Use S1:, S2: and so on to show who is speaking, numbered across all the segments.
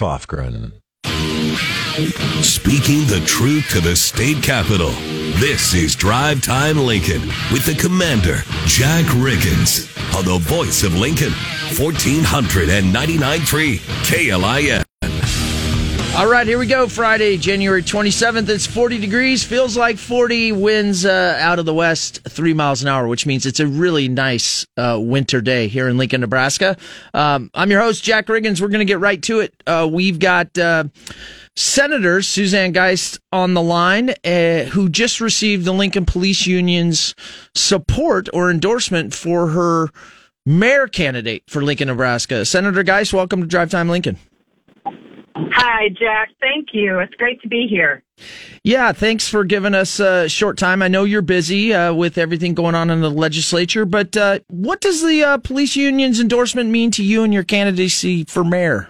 S1: Lofgren.
S2: Speaking the truth to the state capitol. This is Drive Time Lincoln with the commander, Jack Riggins, on the voice of Lincoln, 1499.3 KLIN.
S3: All right, here we go. Friday, January 27th. It's 40 degrees. Feels like 40. Winds uh, out of the west, three miles an hour, which means it's a really nice uh, winter day here in Lincoln, Nebraska. Um, I'm your host, Jack Riggins. We're going to get right to it. Uh, we've got uh, Senator Suzanne Geist on the line, uh, who just received the Lincoln Police Union's support or endorsement for her mayor candidate for Lincoln, Nebraska. Senator Geist, welcome to Drive Time Lincoln.
S4: Hi, Jack. Thank you. It's great to be here.
S3: Yeah, thanks for giving us a short time. I know you're busy uh, with everything going on in the legislature, but uh, what does the uh, police union's endorsement mean to you and your candidacy for mayor?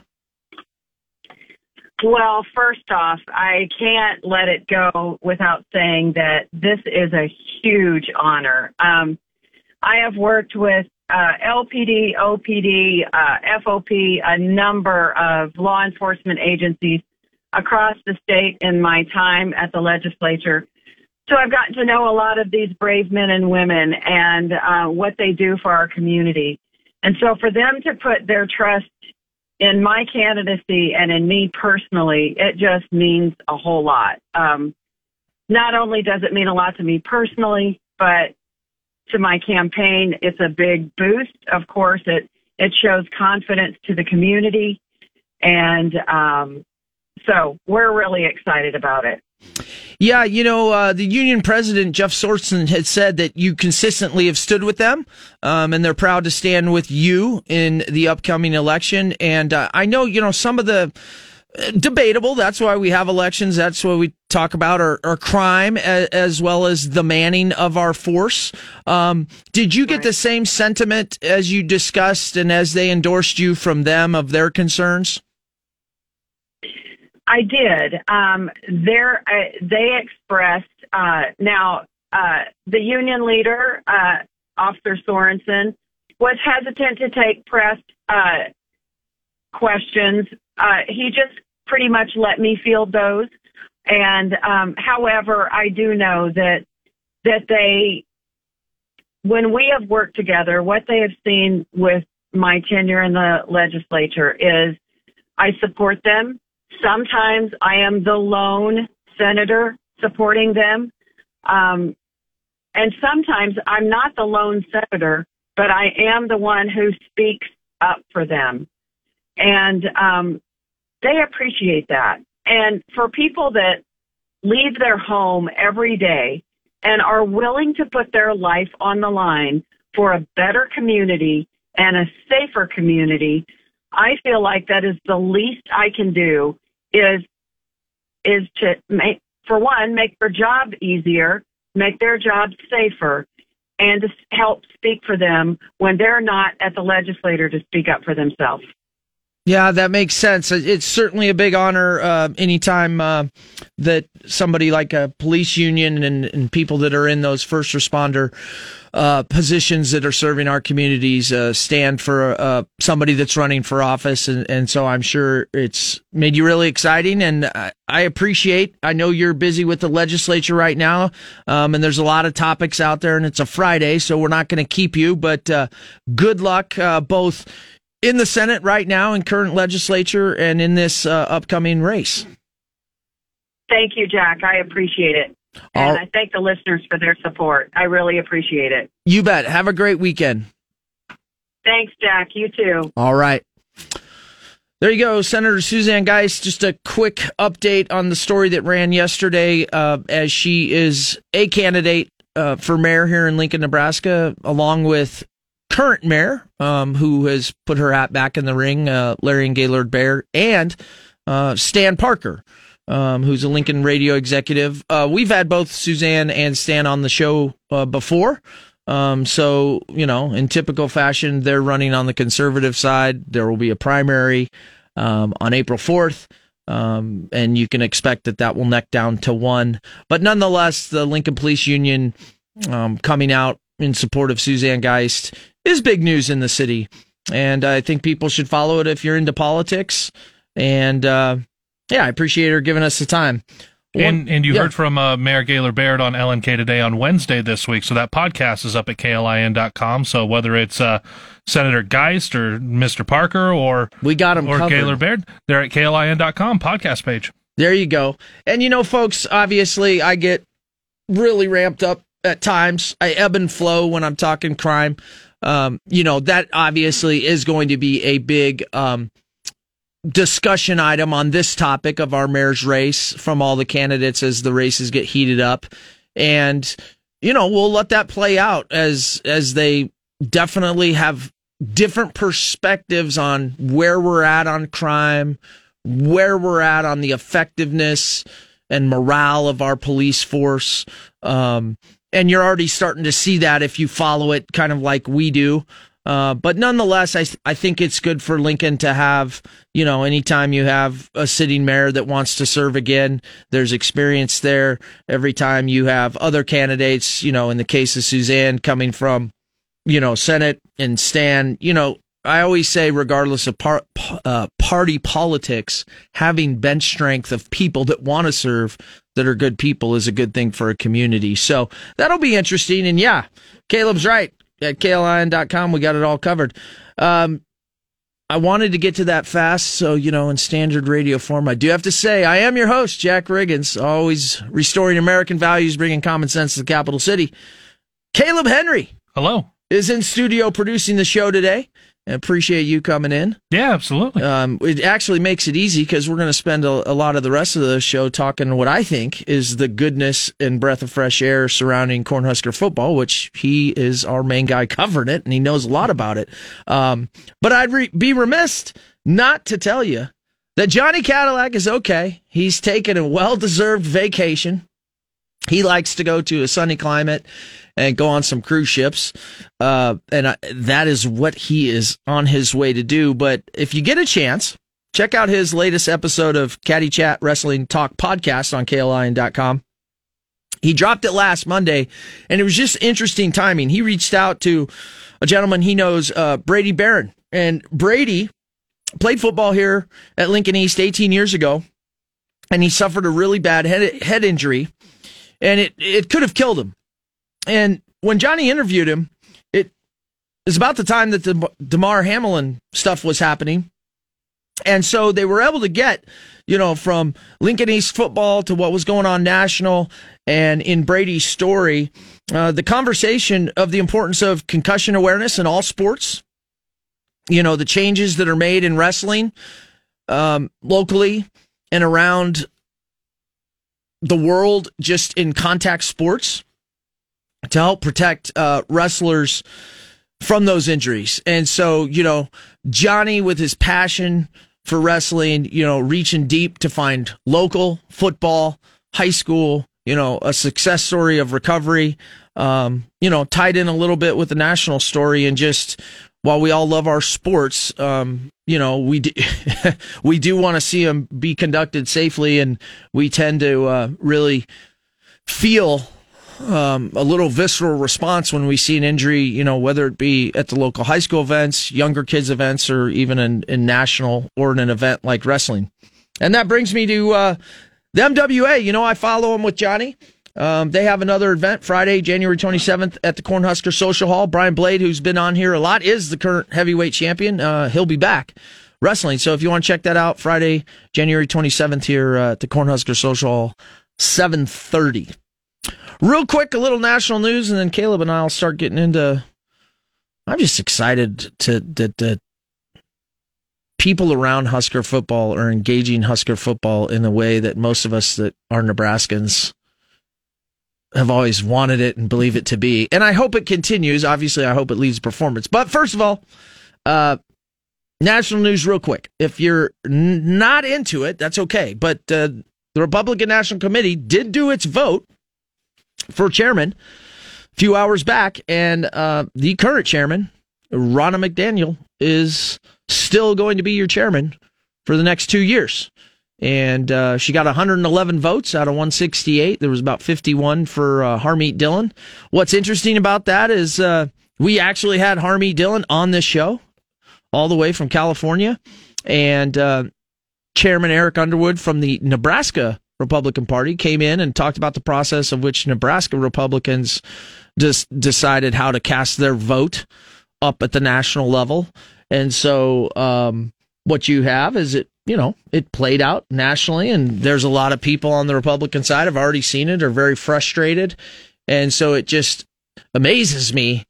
S4: Well, first off, I can't let it go without saying that this is a huge honor. Um, I have worked with uh, LPD, OPD, uh, FOP, a number of law enforcement agencies across the state in my time at the legislature. So I've gotten to know a lot of these brave men and women and uh, what they do for our community. And so for them to put their trust in my candidacy and in me personally, it just means a whole lot. Um, not only does it mean a lot to me personally, but to my campaign. It's a big boost. Of course, it it shows confidence to the community, and um, so we're really excited about it.
S3: Yeah, you know, uh, the union president, Jeff Sorensen, had said that you consistently have stood with them, um, and they're proud to stand with you in the upcoming election. And uh, I know, you know, some of the debatable. That's why we have elections. That's why we talk about our, our crime as, as, well as the manning of our force. Um, did you get the same sentiment as you discussed and as they endorsed you from them of their concerns?
S4: I did. Um, there, uh, they expressed uh, now uh, the union leader, uh, Officer Sorensen, was hesitant to take press uh, questions. Uh, he just pretty much let me field those. And um, however, I do know that that they, when we have worked together, what they have seen with my tenure in the legislature is I support them. Sometimes I am the lone senator supporting them. Um, and sometimes I'm not the lone senator, but I am the one who speaks up for them. And um, they appreciate that. And for people that leave their home every day and are willing to put their life on the line for a better community and a safer community, I feel like that is the least I can do is is to make for one make their job easier, make their job safer, and to help speak for them when they're not at the legislator to speak up for themselves.
S3: Yeah, that makes sense. It's certainly a big honor uh, anytime uh, that somebody like a police union and, and, people that are in those first responder uh, positions that are serving our communities uh, stand for uh, somebody that's running for office. And, and, so I'm sure it's made you really exciting. And I appreciate, I know you're busy with the legislature right now, um, and there's a lot of topics out there, and it's a Friday, so we're not going to keep you, but uh, good luck both in the Senate right now, in current legislature, and in this uh, upcoming race.
S4: Thank you, Jack. I appreciate it. And I thank the listeners for their support. I really appreciate it.
S3: You bet. Have a great weekend.
S4: Thanks, Jack. You too.
S3: All right. There you go, Senator Suzanne Geist. Just a quick update on the story that ran yesterday, uh, as she is a candidate uh, for mayor here in Lincoln, Nebraska, along with current mayor, um, who has put her hat back in the ring, uh, Leirion Gaylor Baird, and uh, Stan Parker, um, who's a Lincoln radio executive. Uh, we've had both Suzanne and Stan on the show uh, before. Um, so, you know, in typical fashion, they're running on the conservative side. There will be a primary um, on April 4th. Um, and you can expect that that will neck down to one. But nonetheless, the Lincoln Police Union um, coming out in support of Suzanne Geist is big news in the city. And I think people should follow it if you're into politics. And uh, yeah, I appreciate her giving us the time.
S1: and and you yeah. heard from uh, Mayor Gaylor Baird on LNK today on Wednesday this week. So that podcast is up at klin.com. So whether it's uh, Senator Geist or Mr. Parker or
S3: we got him
S1: or
S3: covered.
S1: Gaylor Baird, they're at klin.com podcast page.
S3: There you go. And you know, folks, obviously, I get really ramped up at times. I ebb and flow when I'm talking crime. Um, you know, that obviously is going to be a big um, discussion item on this topic of our mayor's race from all the candidates as the races get heated up. And, you know, we'll let that play out as as they definitely have different perspectives on where we're at on crime, where we're at on the effectiveness and morale of our police force. Um, and you're already starting to see that if you follow it kind of like we do. Uh, but nonetheless, I I think it's good for Lincoln to have you know anytime you have a sitting mayor that wants to serve again, there's experience there. Every time you have other candidates, you know, in the case of Suzanne coming from you know Senate and Stan, you know, I always say, regardless of par- uh, party politics, having bench strength of people that want to serve that are good people is a good thing for a community. So that'll be interesting. And yeah, Caleb's right at klin.com. We got it all covered. Um, I wanted to get to that fast, so you know, in standard radio form, I do have to say I am your host, Jack Riggins, always restoring American values, bringing common sense to the capital city. Caleb Henry,
S1: hello,
S3: is in studio producing the show today. Appreciate you coming in.
S1: Yeah, absolutely.
S3: Um, it actually makes it easy because we're going to spend a, a, lot of the rest of the show talking what I think is the goodness and breath of fresh air surrounding Cornhusker football, which he is our main guy covering it and he knows a lot about it. Um, but I'd re- be remiss not to tell you that Johnny Cadillac is okay. He's taken a well deserved vacation. He likes to go to a sunny climate and go on some cruise ships. Uh, and I, that is what he is on his way to do. But if you get a chance, check out his latest episode of Caddy Chat Wrestling Talk podcast on KLIN.com. He dropped it last Monday, and it was just interesting timing. He reached out to a gentleman he knows, uh, Brady Barron. And Brady played football here at Lincoln East 18 years ago, and he suffered a really bad head, head injury, and it, it could have killed him. And when Johnny interviewed him, it is about the time that the Damar Hamlin stuff was happening. And so they were able to get, you know, from Lincoln East football to what was going on national and in Brady's story, uh, the conversation of the importance of concussion awareness in all sports, you know, the changes that are made in wrestling um, locally and around the world just in contact sports to help protect uh, wrestlers from those injuries. And so, you know, Johnny with his passion for wrestling, you know, reaching deep to find local football, high school, you know, a success story of recovery, um, you know, tied in a little bit with the national story and just while we all love our sports, um, you know, we do, we do want to see them be conducted safely and we tend to uh, really feel um, a little visceral response when we see an injury, you know, whether it be at the local high school events, younger kids events, or even in, in national or in an event like wrestling. And that brings me to uh, the MWA. You know, I follow them with Johnny. Um, they have another event Friday, January 27th at the Cornhusker Social Hall. Brian Blade, who's been on here a lot, is the current heavyweight champion. Uh, he'll be back wrestling. So if you want to check that out, Friday, January 27th here uh, at the Cornhusker Social Hall, 730. Real quick, a little national news, and then Caleb and I'll start getting into. I'm just excited to that that people around Husker football are engaging Husker football in a way that most of us that are Nebraskans have always wanted it and believe it to be. And I hope it continues. Obviously, I hope it leads performance. But first of all, uh, national news, real quick. If you're n- not into it, that's okay. But uh, the Republican National Committee did do its vote for chairman a few hours back, and uh, the current chairman, Ronna McDaniel, is still going to be your chairman for the next two years. And uh, she got 111 votes out of 168. There was about 51 for uh, Harmeet Dillon. What's interesting about that is uh, we actually had Harmeet Dillon on this show all the way from California. And uh, Chairman Eric Underwood from the Nebraska Republican Party came in and talked about the process of which Nebraska Republicans just decided how to cast their vote up at the national level. And so, um, what you have is it, you know, it played out nationally, and there's a lot of people on the Republican side have already seen it, are very frustrated. And so it just amazes me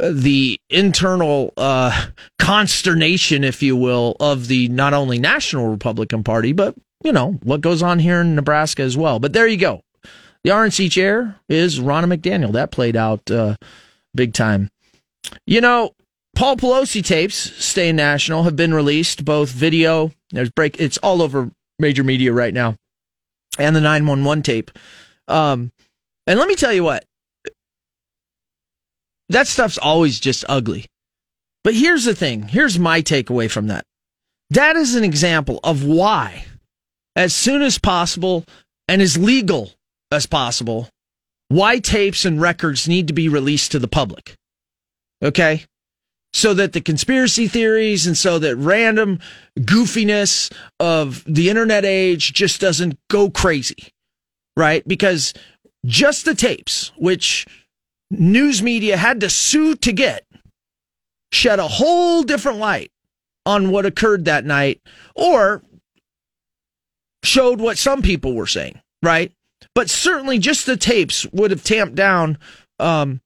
S3: uh, the internal uh, consternation, if you will, of the not only National Republican Party, but you know what goes on here in Nebraska as well. But there you go. The RNC chair is Ronna McDaniel. That played out uh, big time. You know, Paul Pelosi tapes, staying national, have been released. Both video, there's break. It's all over major media right now, and the 911 tape. Um, and let me tell you what, that stuff's always just ugly. But here's the thing. Here's my takeaway from that. That is an example of why, as soon as possible and as legal as possible, why tapes and records need to be released to the public. Okay? So that the conspiracy theories and so that random goofiness of the internet age just doesn't go crazy. Right? Because just the tapes, which news media had to sue to get, shed a whole different light on what occurred that night or showed what some people were saying, right? But certainly just the tapes would have tamped down um,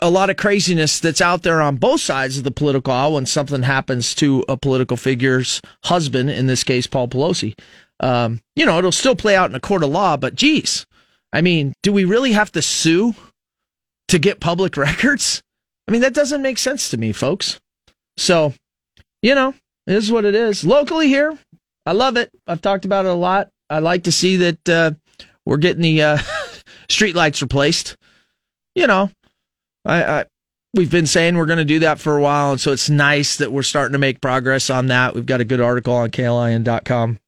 S3: a lot of craziness that's out there on both sides of the political aisle when something happens to a political figure's husband, in this case, Paul Pelosi. Um, you know, it'll still play out in a court of law, but geez, I mean, do we really have to sue to get public records? I mean, that doesn't make sense to me, folks. So, you know, it is what it is. Locally here, I love it. I've talked about it a lot. I like to see that uh, we're getting the uh, street lights replaced. You know, I, I we've been saying we're going to do that for a while, and so it's nice that we're starting to make progress on that. We've got a good article on KLIN.com,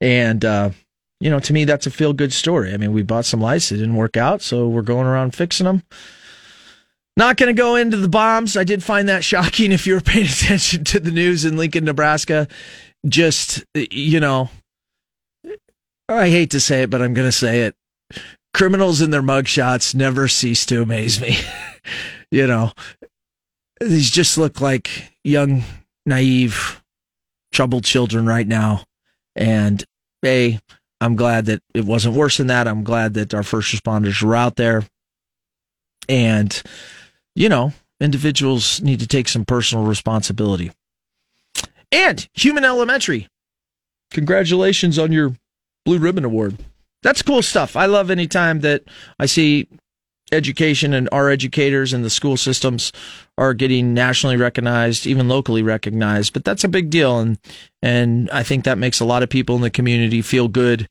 S3: and uh, you know, to me, that's a feel good story. I mean, we bought some lights, it didn't work out, so we're going around fixing them. Not going to go into the bombs. I did find that shocking if you were paying attention to the news in Lincoln, Nebraska. Just, you know, I hate to say it, but I'm going to say it. Criminals in their mugshots never cease to amaze me. you know, these just look like young, naive, troubled children right now. And, A, I'm glad that it wasn't worse than that. I'm glad that our first responders were out there. And, you know, individuals need to take some personal responsibility. And Humann Elementary, congratulations on your Blue Ribbon Award. That's cool stuff. I love any time that I see education and our educators and the school systems are getting nationally recognized, even locally recognized. But that's a big deal, and and I think that makes a lot of people in the community feel good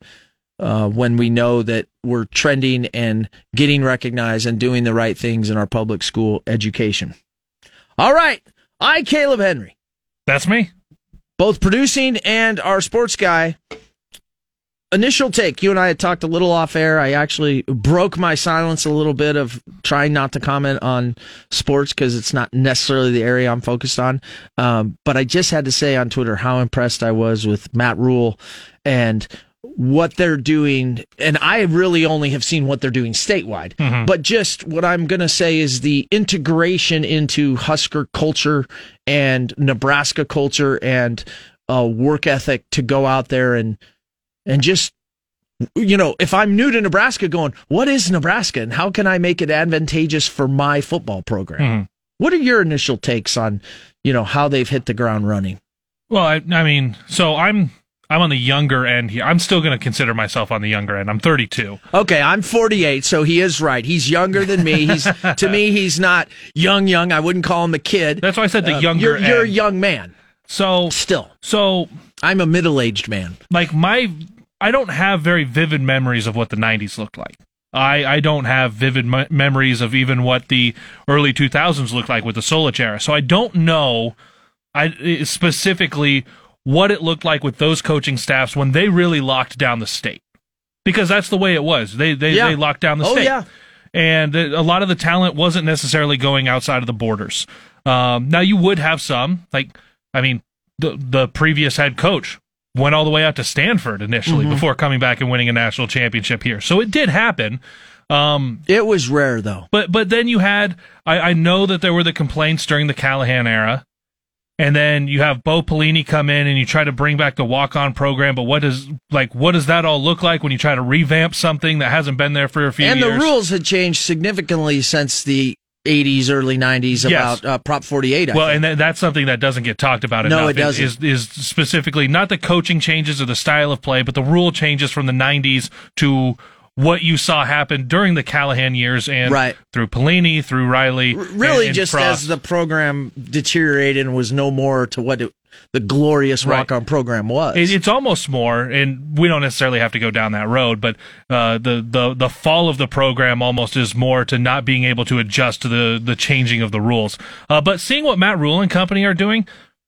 S3: uh, when we know that we're trending and getting recognized and doing the right things in our public school education. All right, I Caleb Henry.
S1: That's me.
S3: Both producing and our sports guy. Initial take you and i had talked a little off air. I actually broke my silence a little bit of trying not to comment on sports because it's not necessarily the area i'm focused on. Um, but i just had to say on twitter how impressed i was with matt Rhule and what they're doing and i really only have seen what they're doing statewide mm-hmm. but just what i'm going to say is the integration into husker culture and nebraska culture and uh, work ethic to go out there and and just you know, if I'm new to Nebraska, going, what is Nebraska and how can I make it advantageous for my football program? Mm-hmm. What are your initial takes on, you know, how they've hit the ground running?
S1: Well, I, I mean, so I'm I'm on the younger end here. I'm still going to consider myself on the younger end. I'm 32.
S3: Okay, I'm 48, so he is right. He's younger than me. He's to me, he's not young, young. I wouldn't call him a kid.
S1: That's why I said the uh, younger.
S3: You're, you're a young man.
S1: So
S3: still,
S1: so
S3: I'm a middle aged man.
S1: Like my I don't have very vivid memories of what the 90s looked like. I, I don't have vivid me- memories of even what the early 2000s looked like with the Solich era. So I don't know I specifically what it looked like with those coaching staffs when they really locked down the state. Because that's the way it was. They they, yeah. they locked down the
S3: oh,
S1: state.
S3: Yeah.
S1: And a lot of the talent wasn't necessarily going outside of the borders. Um, now you would have some, like I mean, the the previous head coach went all the way out to Stanford initially
S3: Mm-hmm.
S1: before coming back and winning a national championship here. So it did happen. Um,
S3: It was rare though.
S1: but but then you had I, I know that there were the complaints during the Callahan era. And then you have Bo Pelini come in and you try to bring back the walk on program, but what does like what does that all look like when you try to revamp something that hasn't been there for a few years?
S3: And
S1: years?
S3: the rules had changed significantly since the 80s, early 90s
S1: Yes.
S3: about uh, Prop 48. I
S1: Well,
S3: think.
S1: and that, that's something that doesn't get talked about
S3: No,
S1: enough.
S3: it doesn't.
S1: Is, is specifically not the coaching changes or the style of play, but the rule changes from the '90s to what you saw happen during the Callahan years and
S3: Right.
S1: through Pelini, through Riley.
S3: really
S1: and- and
S3: just
S1: Frost.
S3: as the program deteriorated and was no more to what it, the glorious
S1: Right.
S3: walk on program was.
S1: It- it's almost more, and we don't necessarily have to go down that road, but uh, the the the fall of the program almost is more to not being able to adjust to the the changing of the rules. Uh, but seeing what Matt Rhule and company are doing,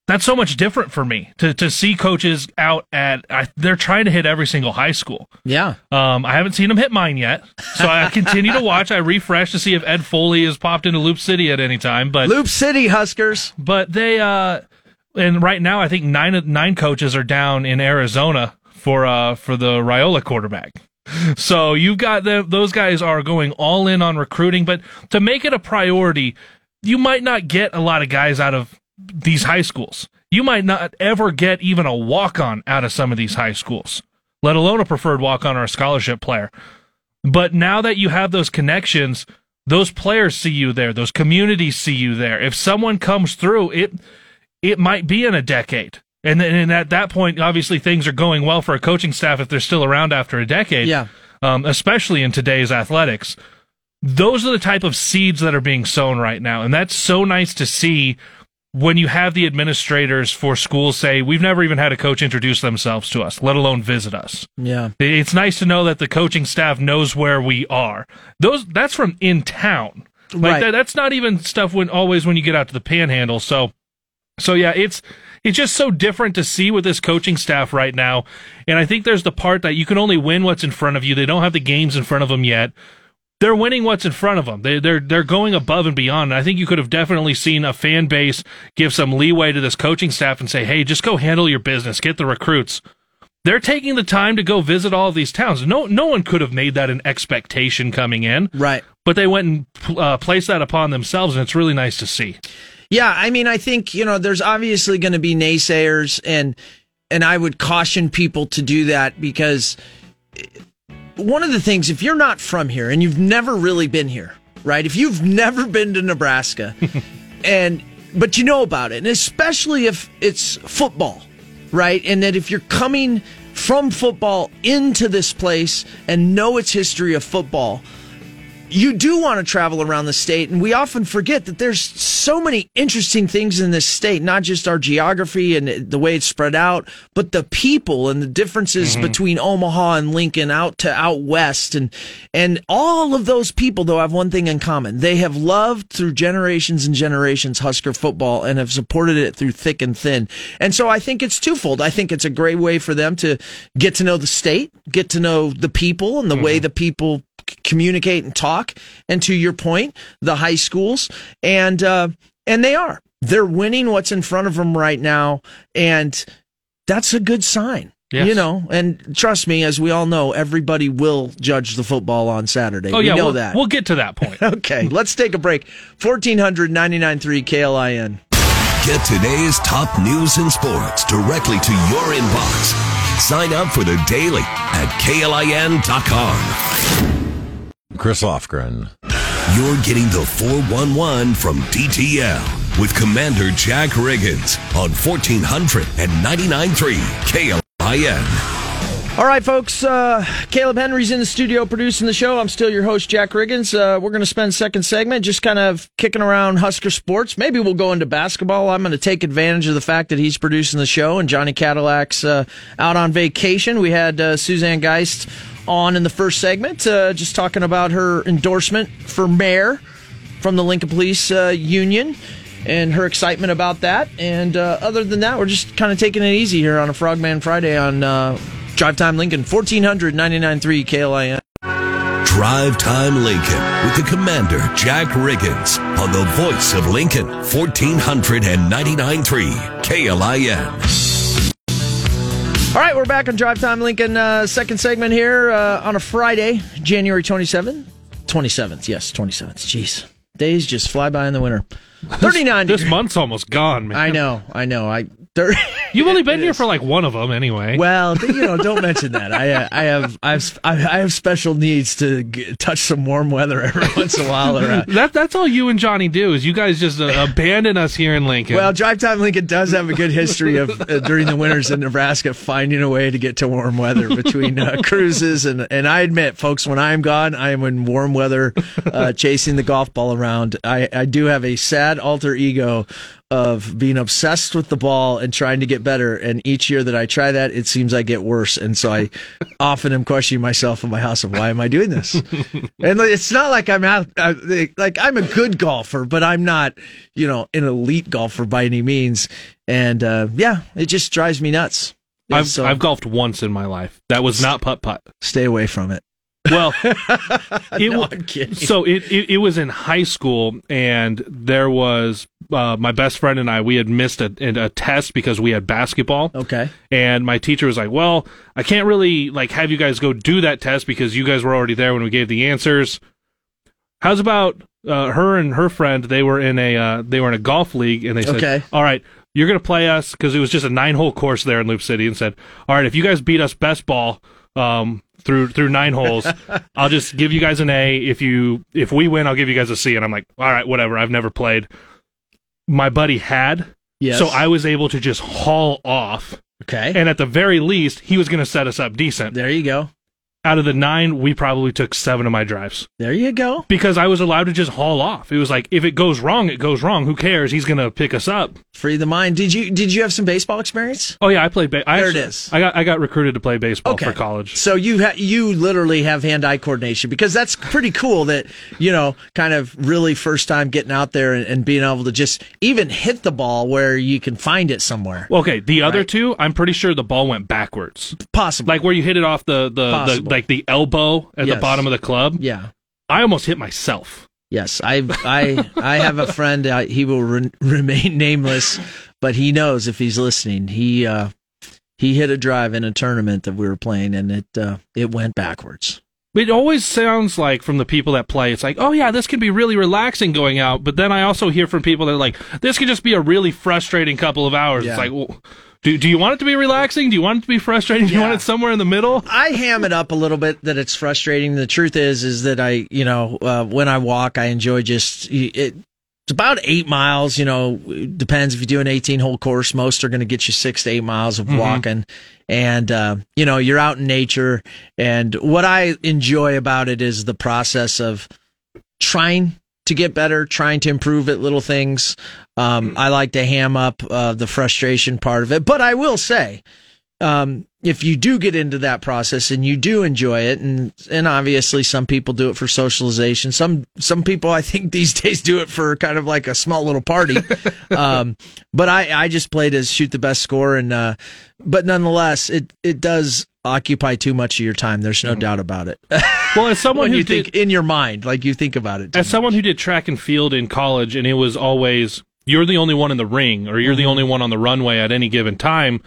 S1: that's so much different for me to to see coaches out at I, they're trying to hit every single high school.
S3: yeah.
S1: Um, I haven't seen them hit mine yet, so I continue to watch. I refresh to see if Ed Foley has popped into Loop City at any time, but
S3: Loop City Huskers.
S1: but they uh and right now I think nine nine coaches are down in Arizona for uh for the Raiola quarterback. So you've got the, those guys are going all in on recruiting, but to make it a priority, you might not get a lot of guys out of these high schools. You might not ever get even a walk on out of some of these high schools, let alone a preferred walk on or a scholarship player. But now that you have those connections, those players see you there, those communities see you there. If someone comes through, it it might be in a decade. And then and at that point, obviously things are going well for a coaching staff if they're still around after a decade.
S3: Yeah.
S1: Um, especially in today's athletics. Those are the type of seeds that are being sown right now. And that's so nice to see when you have the administrators for schools say, we've never even had a coach introduce themselves to us, let alone visit us.
S3: Yeah.
S1: It's nice to know that the coaching staff knows where we are. Those that's from in town. Like
S3: Right.
S1: that, that's not even stuff when always when you get out to the panhandle. So so yeah, it's it's just so different to see with this coaching staff right now. And I think there's the part that you can only win what's in front of you. They don't have the games in front of them yet. They're winning what's in front of them. They, they're they're going above and beyond. And I think you could have definitely seen a fan base give some leeway to this coaching staff and say, "Hey, just go handle your business, get the recruits." They're taking the time to go visit all of these towns. No, no one could have made that an expectation coming in,
S3: Right.
S1: but they went and uh, placed that upon themselves, and it's really nice to see.
S3: Yeah, I mean, I think you know, there's obviously going to be naysayers, and and I would caution people to do that because one of the things, if you're not from here and you've never really been here, right? If you've never been to Nebraska, and but you know about it, and especially if it's football, right? And that if you're coming from football into this place and know its history of football, you do want to travel around the state and we often forget that there's so many interesting things in this state not just our geography and the way it's spread out but the people and the differences mm-hmm. between Omaha and Lincoln out to out west and and all of those people though have one thing in common. They have loved through generations and generations Husker football and have supported it through thick and thin. And so I think it's twofold. I think it's a great way for them to get to know the state get to know the people and the way mm-hmm. the people communicate and talk and to your point the high schools and uh and they are they're winning what's in front of them right now and that's a good sign
S1: Yes.
S3: you know and trust me as we all know everybody will judge the football on saturday
S1: Oh
S3: we
S1: yeah,
S3: know
S1: we'll,
S3: that
S1: we'll get to that point.
S3: okay let's take a break 1499.3 klin
S2: Get today's top news and sports directly to your inbox. Sign up for the daily at klin.com.
S5: Chris Lofgren.
S2: You're getting the 411 from DTL with Commander Jack Riggins on 1499.3 KLIN.
S3: All right, folks. Uh, Caleb Henry's in the studio producing the show. I'm still your host, Jack Riggins. Uh, we're going to spend second segment just kind of kicking around Husker sports. Maybe we'll go into basketball. I'm going to take advantage of the fact that he's producing the show and Johnny Cadillac's uh, out on vacation. We had uh, Suzanne Geist on in the first segment, uh, just talking about her endorsement for mayor from the Lincoln Police uh, Union and her excitement about that. And uh, other than that, we're just kind of taking it easy here on a Frogman Friday on uh, Drive Time Lincoln, 1499.3 KLIN.
S2: Drive Time Lincoln with the Commander Jack Riggins on the voice of Lincoln 1499.3 KLIN.
S3: All right, we're back on Drive Time Lincoln, uh, second segment here uh, on a Friday, January 27th. 27th, yes, 27th. Jeez. Days just fly by in the winter. 39
S1: This
S3: degrees.
S1: month's almost gone, man.
S3: I know, I know. I
S1: You've only been here for like one of them, anyway.
S3: Well, you know, don't mention that. I, uh, I have, I have, I have special needs to g- touch some warm weather every once in a while. Or, uh,
S1: that that's all you and Johnny do is you guys just uh, abandon us here in Lincoln.
S3: well, Drive Time Lincoln does have a good history of uh, during the winters in Nebraska finding a way to get to warm weather between uh, cruises and and I admit, folks, when I'm gone, I am in warm weather, uh, chasing the golf ball around. I I do have a sad alter ego of being obsessed with the ball and trying to get better. And each year that I try that, it seems I get worse. And so I often am questioning myself in my house of why am I doing this? and it's not like I'm out, uh, like I'm a good golfer, but I'm not, you know, an elite golfer by any means. And uh, yeah, it just drives me nuts. And
S1: I've
S3: so
S1: I've golfed once in my life. That was not putt putt.
S3: stay away from it.
S1: Well, it,
S3: No,
S1: wa-
S3: I'm kidding.
S1: so it, it it was in high school, and there was uh, my best friend and I. We had missed a, a test because we had basketball.
S3: Okay.
S1: And my teacher was like, "Well, I can't really like have you guys go do that test because you guys were already there when we gave the answers. How's about uh, her and her friend? They were in a uh, they were in a golf league, and they said,
S3: Okay.
S1: "All right, you're gonna play us because it was just a nine hole course there in Loop City." And said, "All right, if you guys beat us best ball um, through through nine holes, I'll just give you guys an A. If you if we win, I'll give you guys a C." And I'm like, "All right, whatever. I've never played." My buddy had.
S3: Yes.
S1: So I was able to just haul off
S3: Okay.
S1: and at the very least, he was going to set us up decent.
S3: there you go.
S1: Out of the nine, we probably took seven of my drives
S3: There you go.
S1: because I was allowed to just haul off. It was like if it goes wrong, it goes wrong. Who cares? He's going to pick us up.
S3: Free the mind. Did you did you have some baseball experience?
S1: Oh yeah, I played. Ba- I
S3: There it is.
S1: I got I got recruited to play baseball
S3: Okay.
S1: for college.
S3: So you ha- you literally have hand-eye coordination because that's pretty cool that you know kind of really first time getting out there and, and being able to just even hit the ball where you can find it somewhere.
S1: Okay, the other
S3: Right.
S1: two, I'm pretty sure the ball went backwards,
S3: Possible.
S1: like where you hit it off the the, the
S3: Possible.
S1: Like the elbow at
S3: Yes.
S1: the bottom of the club.
S3: yeah.
S1: I almost hit myself.
S3: Yes, I I I have a friend. Uh, he will re- remain nameless, but he knows if he's listening. He uh, he hit a drive in a tournament that we were playing, and it uh, it went backwards.
S1: It always sounds like from the people that play, it's like, oh yeah, this can be really relaxing going out. But then I also hear from people that are like, this could just be a really frustrating couple of hours.
S3: Yeah.
S1: It's like, well, do, do you want it to be relaxing? Do you want it to be frustrating? Do you
S3: Yeah.
S1: want it somewhere in the middle?
S3: I ham it up a little bit that it's frustrating. The truth is, is that I, you know, uh, when I walk, I enjoy just it. It's about eight miles. You know, depends if you do an eighteen hole course. Most are going to get you six to eight miles of walking, and uh, you know, you're out in nature. And what I enjoy about it is the process of trying to get better, trying to improve at little things. Um, I like to ham up uh, the frustration part of it, but I will say, um, if you do get into that process and you do enjoy it, and and obviously some people do it for socialization. Some some people I think these days do it for kind of like a small little party. um, but I I just played as shoot the best score, and uh, but nonetheless, it it does occupy too much of your time. There's no doubt about it.
S1: Well, as someone who
S3: you
S1: did,
S3: think in your mind, like you think about it.
S1: as someone who did track and field in college, and it was always you're the only one in the ring or you're the
S3: Mm-hmm.
S1: only one on the runway at any given time.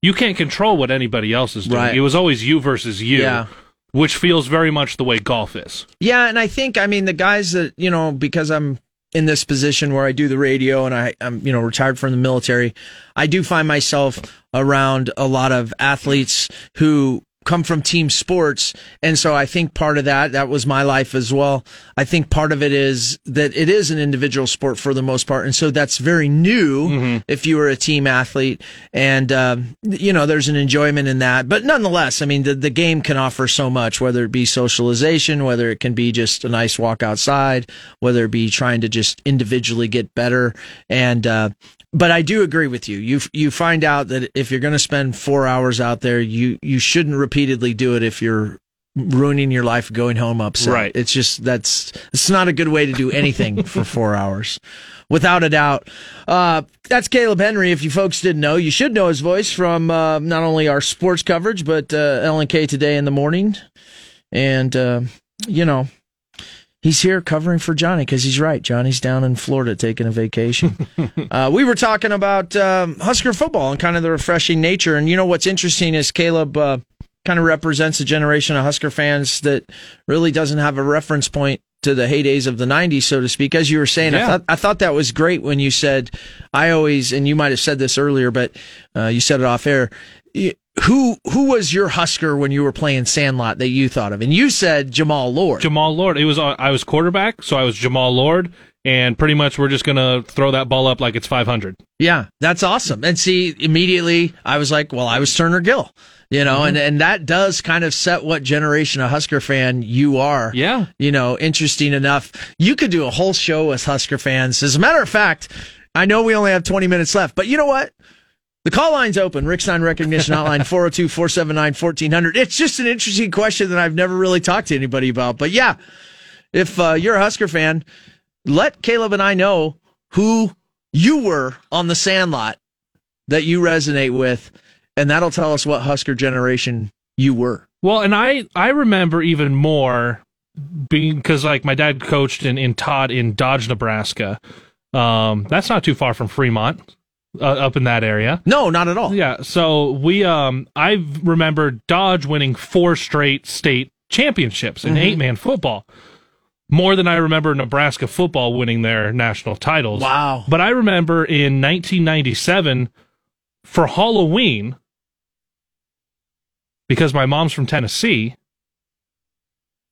S1: You can't control what anybody else is doing.
S3: Right.
S1: It was always you versus you,
S3: Yeah.
S1: which feels very much the way golf is.
S3: Yeah, and I think I mean the guys that you know because I'm in this position where I do the radio and I, I'm you know retired from the military, I do find myself around a lot of athletes who come from team sports. And so I think part of that that was my life as well. I think part of it is that it is an individual sport for the most part. And so that's very new if you were a team athlete. And um, you know there's an enjoyment in that. But nonetheless I mean the, the game can offer so much whether it be socialization whether it can be just a nice walk outside whether it be trying to just individually get better. And uh, but I do agree with you. You you find out that if you're going to spend four hours out there, you you shouldn't repeatedly do it if you're ruining your life going home upset.
S1: Right.
S3: It's just that's it's not a good way to do anything for four hours. Without a doubt. Uh, that's Caleb Henry. If you folks didn't know, you should know his voice from uh, not only our sports coverage, but uh, LNK Today in the morning. And, uh, you know, He's here covering for Johnny because he's right. Johnny's down in Florida taking a vacation. uh, we were talking about um, Husker football and kind of the refreshing nature. And you know what's interesting is Caleb uh, kind of represents a generation of Husker fans that really doesn't have a reference point to the heydays of the 90s, so to speak. As you were saying, I, thought, I thought that was great when you said, I always, and you might have said this earlier, but uh, you said it off air. Who who was your Husker when you were playing Sandlot that you thought of? And you said Jammal Lord.
S1: Jammal Lord. It was uh, I was quarterback, so I was Jammal Lord, and pretty much we're just gonna throw that ball up like it's 500.
S3: Yeah, that's awesome. And see, immediately I was like, well, I was Turner Gill, you know, and, and that does kind of set what generation of Husker fan you are.
S1: Yeah.
S3: You know, interesting enough. You could do a whole show with Husker fans. As a matter of fact, I know we only have 20 minutes left, but you know what? The call line's open. Rick Stein Recognition Hotline 402 479 1400. It's just an interesting question that I've never really talked to anybody about. But yeah, if uh, you're a Husker fan, let Caleb and I know who you were on the sandlot that you resonate with, and that'll tell us what Husker generation you were.
S1: Well, and I I remember even more being because like my dad coached in in Todd in Dodge, Nebraska. Um, that's not too far from Fremont, uh, up in that area.
S3: No, not at all.
S1: Yeah, so we um I remember Dodge winning four straight state championships in eight man football. More than I remember Nebraska football winning their national titles.
S3: Wow.
S1: But I remember in 1997 for Halloween because my mom's from Tennessee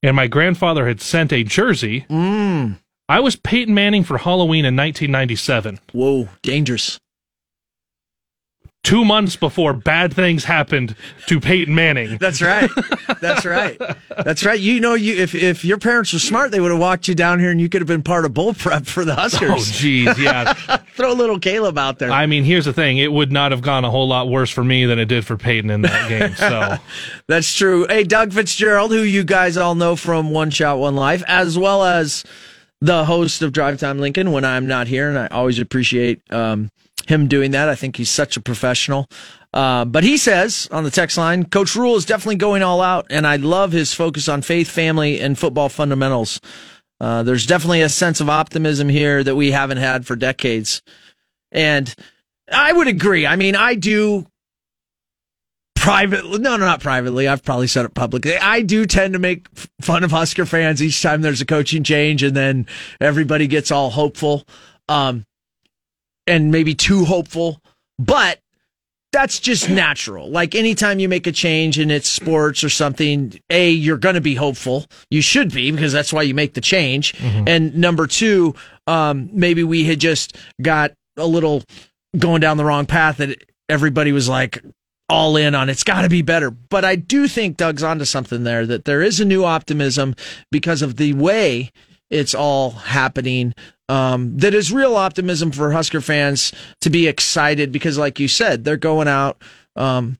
S1: and my grandfather had sent a jersey.
S3: Mm.
S1: I was Peyton Manning for Halloween in 1997.
S3: Whoa, dangerous.
S1: Two months before bad things happened to Peyton Manning.
S3: That's right. That's right. That's right. You know, you if if your parents were smart, they would have walked you down here, and you could have been part of bull prep for the Huskers.
S1: Oh, geez, yeah.
S3: Throw a little Caleb out there.
S1: I mean, here's the thing: it would not have gone a whole lot worse for me than it did for Peyton in that game. So,
S3: That's true. Hey, Doug Fitzgerald, who you guys all know from One Shot, One Life, as well as the host of Drive Time Lincoln when I'm not here, and I always appreciate um, him doing that. I think he's such a professional. Uh, but he says on the text line, Coach Rhule is definitely going all out, and I love his focus on faith, family, and football fundamentals. Uh, there's definitely a sense of optimism here that we haven't had for decades. And I would agree. I mean, I do privately no no not privately i've probably said it publicly i do tend to make fun of husker fans each time there's a coaching change and then everybody gets all hopeful um and maybe too hopeful but that's just natural. Like anytime you make a change and it's sports or something a you're going to be hopeful. You should be because that's why you make the change. And number two um maybe we had just got a little going down the wrong path that everybody was like all in on it's got to be better. But I do think Doug's onto something there that there is a new optimism because of the way it's all happening. Um, that is real optimism for Husker fans to be excited because, like you said, they're going out, um,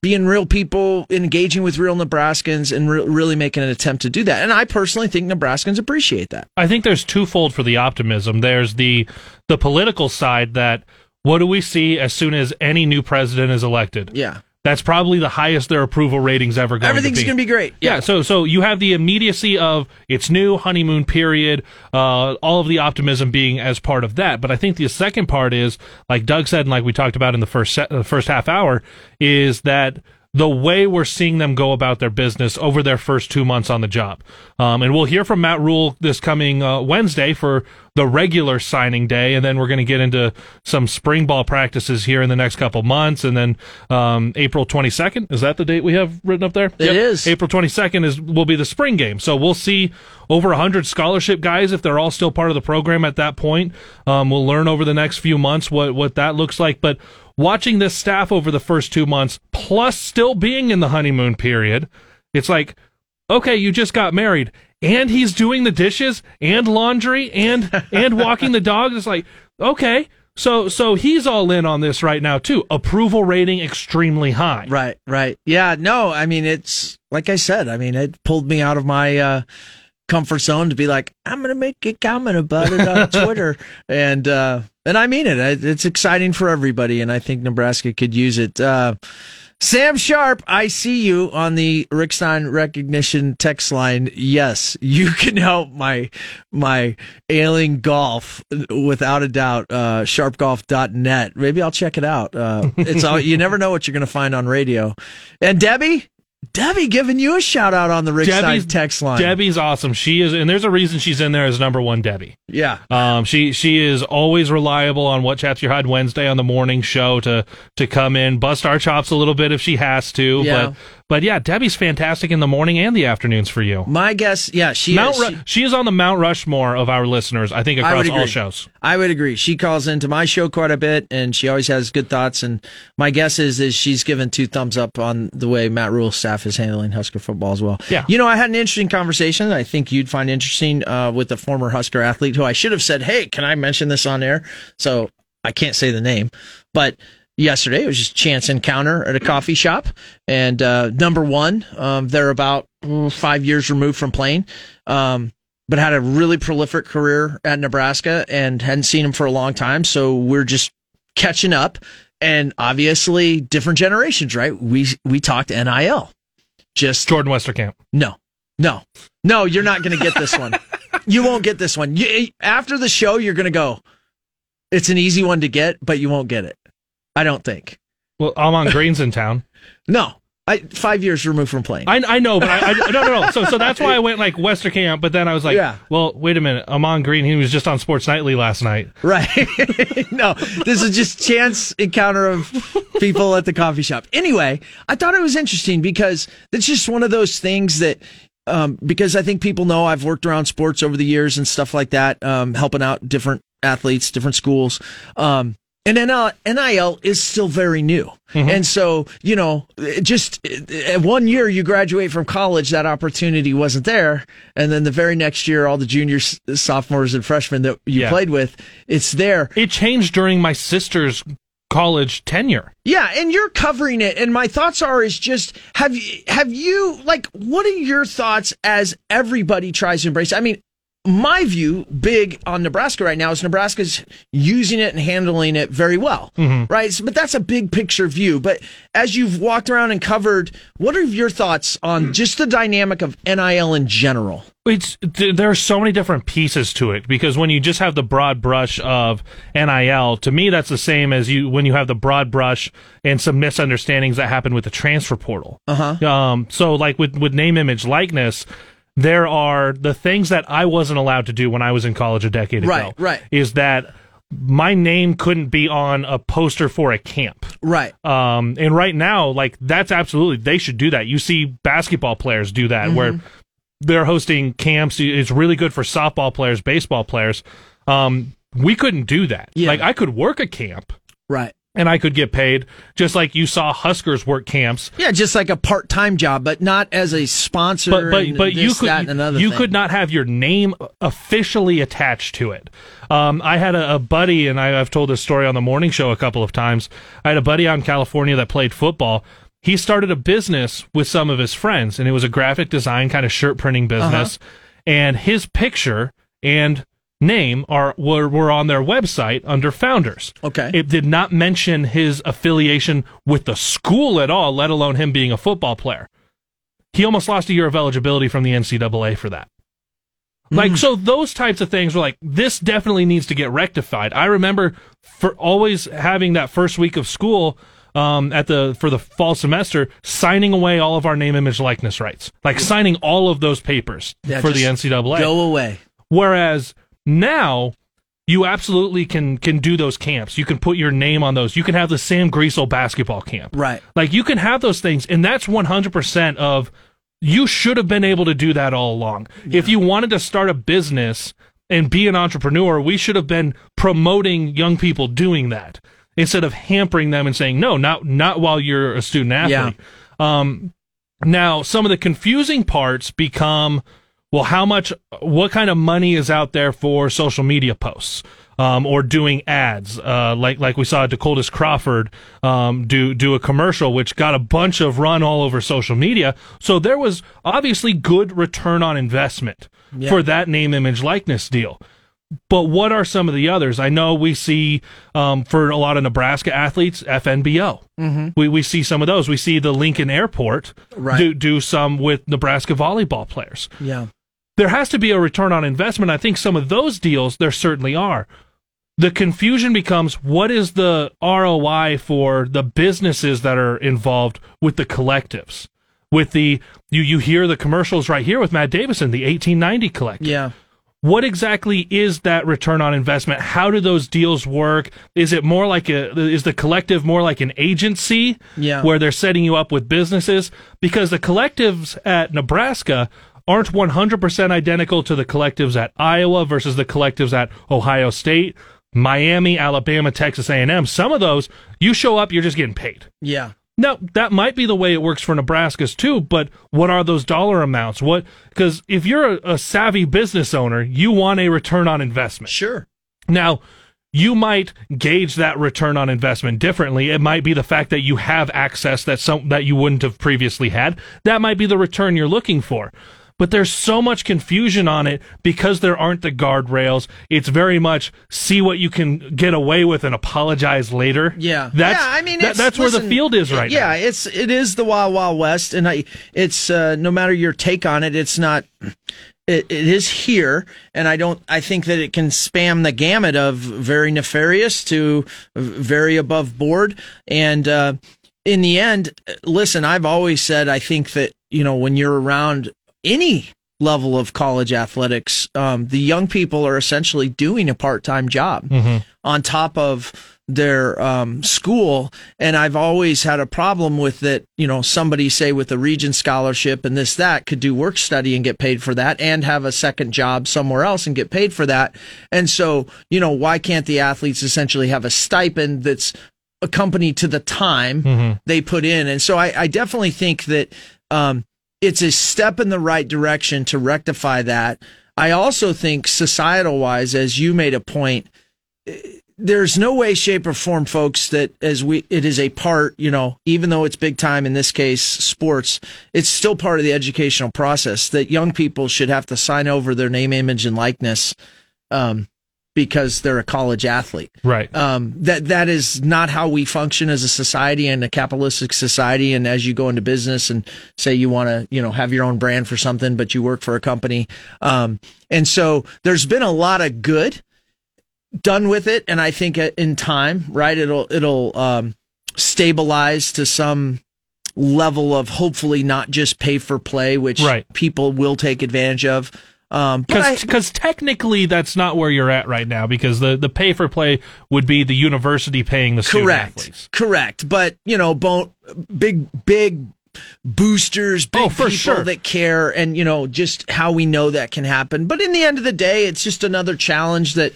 S3: being real people, engaging with real Nebraskans, and re- really making an attempt to do that. And I personally think Nebraskans appreciate that.
S1: I think there's twofold for the optimism. There's the the political side that what do we see as soon as any new president is elected?
S3: Yeah,
S1: That's probably the highest their approval ratings ever going
S3: everything's
S1: to
S3: going to be great.
S1: Yeah, so so you have the immediacy of it's new honeymoon period, uh, all of the optimism being as part of that. But I think the second part is, like Doug said, and like we talked about in the first set, the first half hour, is that the way we're seeing them go about their business over their first two months on the job. Um, and we'll hear from Matt Rhule this coming uh, Wednesday for the regular signing day, and then we're going to get into some spring ball practices here in the next couple months, and then um, April 22nd is that the date we have written up there?
S3: It is.
S1: April 22nd is will be the spring game. So we'll see over 100 scholarship guys if they're all still part of the program at that point. Um, we'll learn over the next few months what what that looks like, but watching this staff over the first 2 months plus still being in the honeymoon period, it's like okay, you just got married and he's doing the dishes and laundry and and walking the dog. It's like, okay, so so he's all in on this right now too. Approval rating extremely high.
S3: Right, right. Yeah, no, I mean, it's like I said, I mean, it pulled me out of my uh, comfort zone to be like, I'm going to make a comment about it on Twitter. And, uh, and I mean it. It's exciting for everybody. And I think Nebraska could use it. Uh, Sam Sharp, I see you on the Rick Stein recognition text line. Yes, you can help my my ailing golf without a doubt. Uh, sharpgolf.net. Maybe I'll check it out. Uh, it's all, you never know what you're going to find on radio. And Debbie, Debbie giving you a shout out on the Rick
S1: Debbie's-
S3: Stein text line.
S1: Debbie's awesome. She is, and there's a reason she's in there as number one Debbie.
S3: Yeah.
S1: Um, she she is always reliable on what chats you had Wednesday on the morning show to to come in, bust our chops a little bit if she has to.
S3: Yeah.
S1: But but yeah, Debbie's fantastic in the morning and the afternoons for you.
S3: My guess, yeah, she
S1: Mount
S3: is.
S1: Ru-
S3: She-
S1: she is on the Mount Rushmore of our listeners, I think,
S3: I
S1: across all shows.
S3: I would agree. She calls into my show quite a bit, and she always has good thoughts. And my guess is is she's given two thumbs up on the way Matt Rhule's staff is handling Husker football as well.
S1: Yeah.
S3: You know, I had an interesting conversation. that I think you'd find interesting uh, with a former Husker athlete who I should have said, "Hey, can I mention this on air?" So I can't say the name, but yesterday it was just chance encounter at a coffee shop, and uh, number one, um, they're about five years removed from playing. Um, but had a really prolific career at Nebraska and hadn't seen him for a long time. So we're just catching up. And obviously, different generations, right? We we talked NIL. Just
S1: Jordan Westerkamp.
S3: no, no, no. You're not going to get this one. you won't get this one. You, after the show, you're going to go. It's an easy one to get, but you won't get it. I don't think.
S1: Well, Ahman Green's in town.
S3: No, I five years removed from playing.
S1: I, I know, but I, I no no no. So so that's why I went like Westerkamp, but then I was like,
S3: Yeah.
S1: well, wait a minute, Amon Green, he was just on Sports Nightly last night.
S3: Right. no, this is just chance encounter of people at the coffee shop. Anyway, I thought it was interesting because it's just one of those things that, um, because I think people know I've worked around sports over the years and stuff like that, um, helping out different athletes, different schools. Um, and NIL, NIL is still very new. Mm-hmm. And so, you know, just one year you graduate from college, that opportunity wasn't there. And then the very next year, all the juniors, sophomores, and freshmen that you
S1: Yeah.
S3: played with, it's there.
S1: It changed during my sister's college tenure.
S3: Yeah, and you're covering it. And my thoughts are is just have you have you like what are your thoughts as everybody tries to embrace? I mean, my view, big on Nebraska right now, is Nebraska's using it and handling it very well, right? So, but that's a big picture view. But as you've walked around and covered, what are your thoughts on just the dynamic of NIL in general?
S1: It's there are so many different pieces to it because when you just have the broad brush of NIL, to me that's the same as you when you have the broad brush and some misunderstandings that happen with the transfer portal.
S3: Uh huh.
S1: Um, so like with with name, image, likeness, there are the things that I wasn't allowed to do when I was in college a decade ago.
S3: Right, right.
S1: Is that my name couldn't be on a poster for a camp.
S3: Right.
S1: Um, and right now, like that's absolutely they should do that. You see basketball players do that where
S3: Mm-hmm.
S1: they're hosting camps. It's really good for softball players, baseball players. Um, we couldn't do that.
S3: Yeah.
S1: Like I could work a camp
S3: Right.
S1: And I could get paid just like you saw Huskers work camps.
S3: Yeah, just like a part time job, but not as a sponsor.
S1: But but but you could you
S3: thing.
S1: could not have your name officially attached to it. Um, I had a, a buddy, and I, I've told this story on the morning show a couple of times. I had a buddy out in California that played football. He started a business with some of his friends, and it was a graphic design kind of shirt printing business. And his picture and name are were, were on their website under founders.
S3: Okay.
S1: It did not mention his affiliation with the school at all, let alone him being a football player. He almost lost a year of eligibility from the NCAA for that. Like so, those types of things were like this definitely needs to get rectified. I remember for always having that first week of school um, at the for the fall semester, signing away all of our name, image, likeness rights, like signing all of those papers
S3: Yeah,
S1: for the NCAA.
S3: Go away.
S1: Whereas now you absolutely can can do those camps. You can put your name on those. You can have the Sam Griesel basketball camp.
S3: Right.
S1: Like you can have those things, and that's one hundred percent of. You should have been able to do that all along. If you wanted to start a business and be an entrepreneur, we should have been promoting young people doing that instead of hampering them and saying no, not not while you're a student athlete. Um, now, some of the confusing parts become well, how much, what kind of money is out there for social media posts? Um, or doing ads, uh, like like we saw Dakotas Crawford um, do do a commercial, which got a bunch of run all over social media. So there was obviously good return on investment for that name, image, likeness deal. But what are some of the others? I know we see um, for a lot of Nebraska athletes FNBO. Mm-hmm. We we see some of those. We see the Lincoln Airport
S3: Right.
S1: do do some with Nebraska volleyball players.
S3: Yeah.
S1: There has to be a return on investment. I think some of those deals there certainly are. The confusion becomes what is the ROI for the businesses that are involved with the collectives? With the you you hear the commercials right here with Matt Davison, the 1890 collective
S3: Yeah.
S1: what exactly is that return on investment? How do those deals work? Is it more like a is the collective more like an agency
S3: Yeah.
S1: where they're setting you up with businesses? Because the collectives at Nebraska aren't 100% identical to the collectives at Iowa versus the collectives at Ohio State, Miami, Alabama, Texas A&M. Some of those you show up you're just getting paid.
S3: Yeah.
S1: Now, that might be the way it works for Nebraska's too, but what are those dollar amounts? What, because if you're a, a savvy business owner, you want a return on investment.
S3: Sure.
S1: Now, you might gauge that return on investment differently. It might be the fact that you have access that some, that you wouldn't have previously had. That might be the return you're looking for. But there's so much confusion on it because there aren't the guardrails. It's very much see what you can get away with and apologize later.
S3: Yeah,
S1: That's,
S3: yeah. I mean,
S1: that- that's where the field is right
S3: yeah,
S1: now.
S3: it's it is the wild wild west, and I it's uh, no matter your take on it, it's not. It, it is here, and I don't. I think that it can spam the gamut of very nefarious to very above board, and uh, in the end, listen. I've always said I think that you know when you're around any level of college athletics, um, the young people are essentially doing a part time job on top of their um, school. And I've always had a problem with that, you know, somebody say with a region scholarship and this, that could do work study and get paid for that and have a second job somewhere else and get paid for that. And so, you know, why can't the athletes essentially have a stipend that's accompanied to the time they put in? And so I, I definitely think that, um, it's a step in the right direction to rectify that. I also think societal wise, as you made a point, there's no way, shape, or form, folks, that as we it is a part, you know, even though it's big time in this case, sports, it's still part of the educational process that young people should have to sign over their name, image, and likeness, um, because they're a college athlete.
S1: Right.
S3: Um, that that is not how we function as a society and a capitalistic society. And as you go into business and say you want to, you know, have your own brand for something, but you work for a company, um, and so there's been a lot of good done with it, and I think in time, right, it'll it'll um, stabilize to some level of hopefully not just pay for play, which
S1: Right.
S3: people will take advantage of. Um, but
S1: because technically that's not where you're at right now because the, the pay for play would be the university paying the student
S3: correct,
S1: athletes.
S3: correct. But you know, big big boosters, big
S1: Oh,
S3: people
S1: sure.
S3: that care, and you know just how we know that can happen. But in the end of the day, it's just another challenge that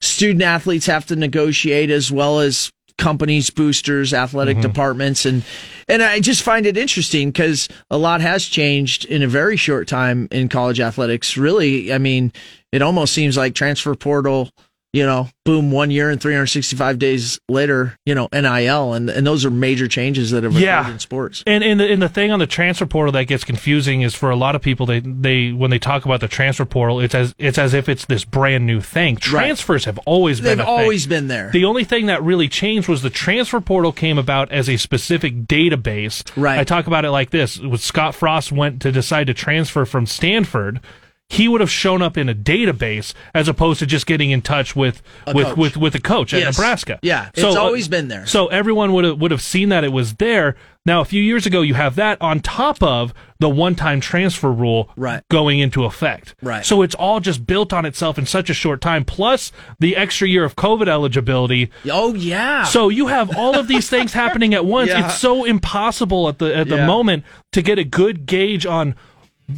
S3: student athletes have to negotiate as well as companies, boosters, athletic
S1: Mm-hmm.
S3: departments, and and I just find it interesting because a lot has changed in a very short time in college athletics. Really, I mean, it almost seems like transfer portal. You know, boom, one year and 365 days later, you know, NIL, and, and those are major changes that have occurred
S1: Yeah.
S3: in sports.
S1: And and the, and the thing on the transfer portal that gets confusing is for a lot of people they they when they talk about the transfer portal it's as it's as if it's this brand new thing. Transfers have always been
S3: They've
S1: a thing.
S3: always been there.
S1: The only thing that really changed was the transfer portal came about as a specific database.
S3: Right.
S1: I talk about it like this: when Scott Frost went to decide to transfer from Stanford, he would have shown up in a database as opposed to just getting in touch with
S3: A
S1: with,
S3: coach.
S1: with with a coach at
S3: Yes.
S1: Nebraska.
S3: Yeah, it's
S1: uh,
S3: always been there.
S1: So everyone would have would have seen that it was there. Now, a few years ago, you have that on top of the one-time transfer rule
S3: Right.
S1: going into effect.
S3: Right.
S1: So it's all just built on itself in such a short time, plus the extra year of COVID eligibility.
S3: oh yeah.
S1: So you have all of these things happening at once.
S3: Yeah.
S1: It's so impossible at the at the
S3: Yeah.
S1: moment to get a good gauge on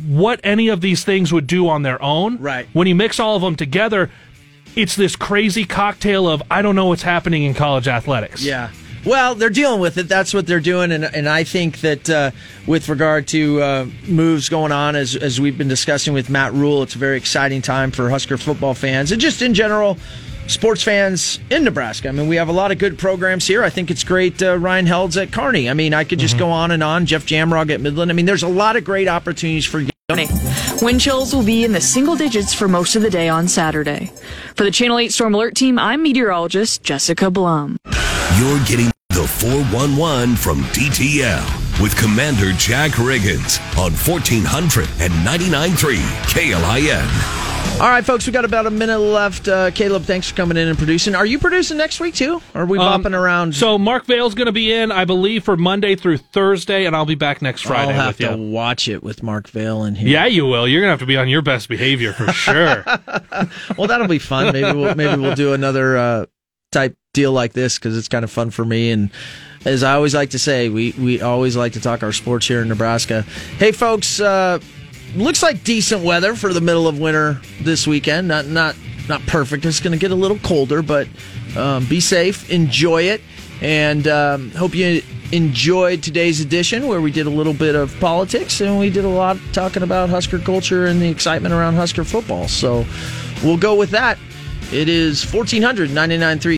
S1: what any of these things would do on their own.
S3: Right.
S1: When you mix all of them together, it's this crazy cocktail of I don't know what's happening in college athletics.
S3: Yeah. Well, they're dealing with it. That's what they're doing, and and I think that uh, with regard to uh, moves going on, as as we've been discussing with Matt Rhule, it's a very exciting time for Husker football fans and just in general. Sports fans in Nebraska. I mean, we have a lot of good programs here. I think it's great. Uh, Ryan Held's at Kearney. I mean, I could just go on and on. Jeff Jamrog at Midland. I mean, there's a lot of great opportunities for young
S5: Wind chills will be in the single digits for most of the day on Saturday. For the Channel 8 Storm Alert Team, I'm meteorologist Jessica Blum.
S2: You're getting the 411 from DTL with Commander Jack Riggins on 1400 and 99.3 KLIN.
S3: All right, folks, we got about a minute left. Uh, Caleb, thanks for coming in and producing. Are you producing next week too? Or are we
S1: Um,
S3: bopping around?
S1: So Mark Vale's going to be in, I believe, for Monday through Thursday, and I'll be back next Friday
S3: I'll have to
S1: you.
S3: watch it with Mark Vale in here.
S1: Yeah, you will. You're going to have to be on your best behavior for sure.
S3: Well, that'll be fun. Maybe we'll maybe we'll do another uh, type deal like this because it's kind of fun for me. And as I always like to say, we we always like to talk our sports here in Nebraska. Hey, folks, uh, looks like decent weather for the middle of winter this weekend. Not not not perfect. It's going to get a little colder, but um, be safe, enjoy it, and um, hope you enjoyed today's edition where we did a little bit of politics and we did a lot talking about Husker culture and the excitement around Husker football. So we'll go with that. It is 1400 993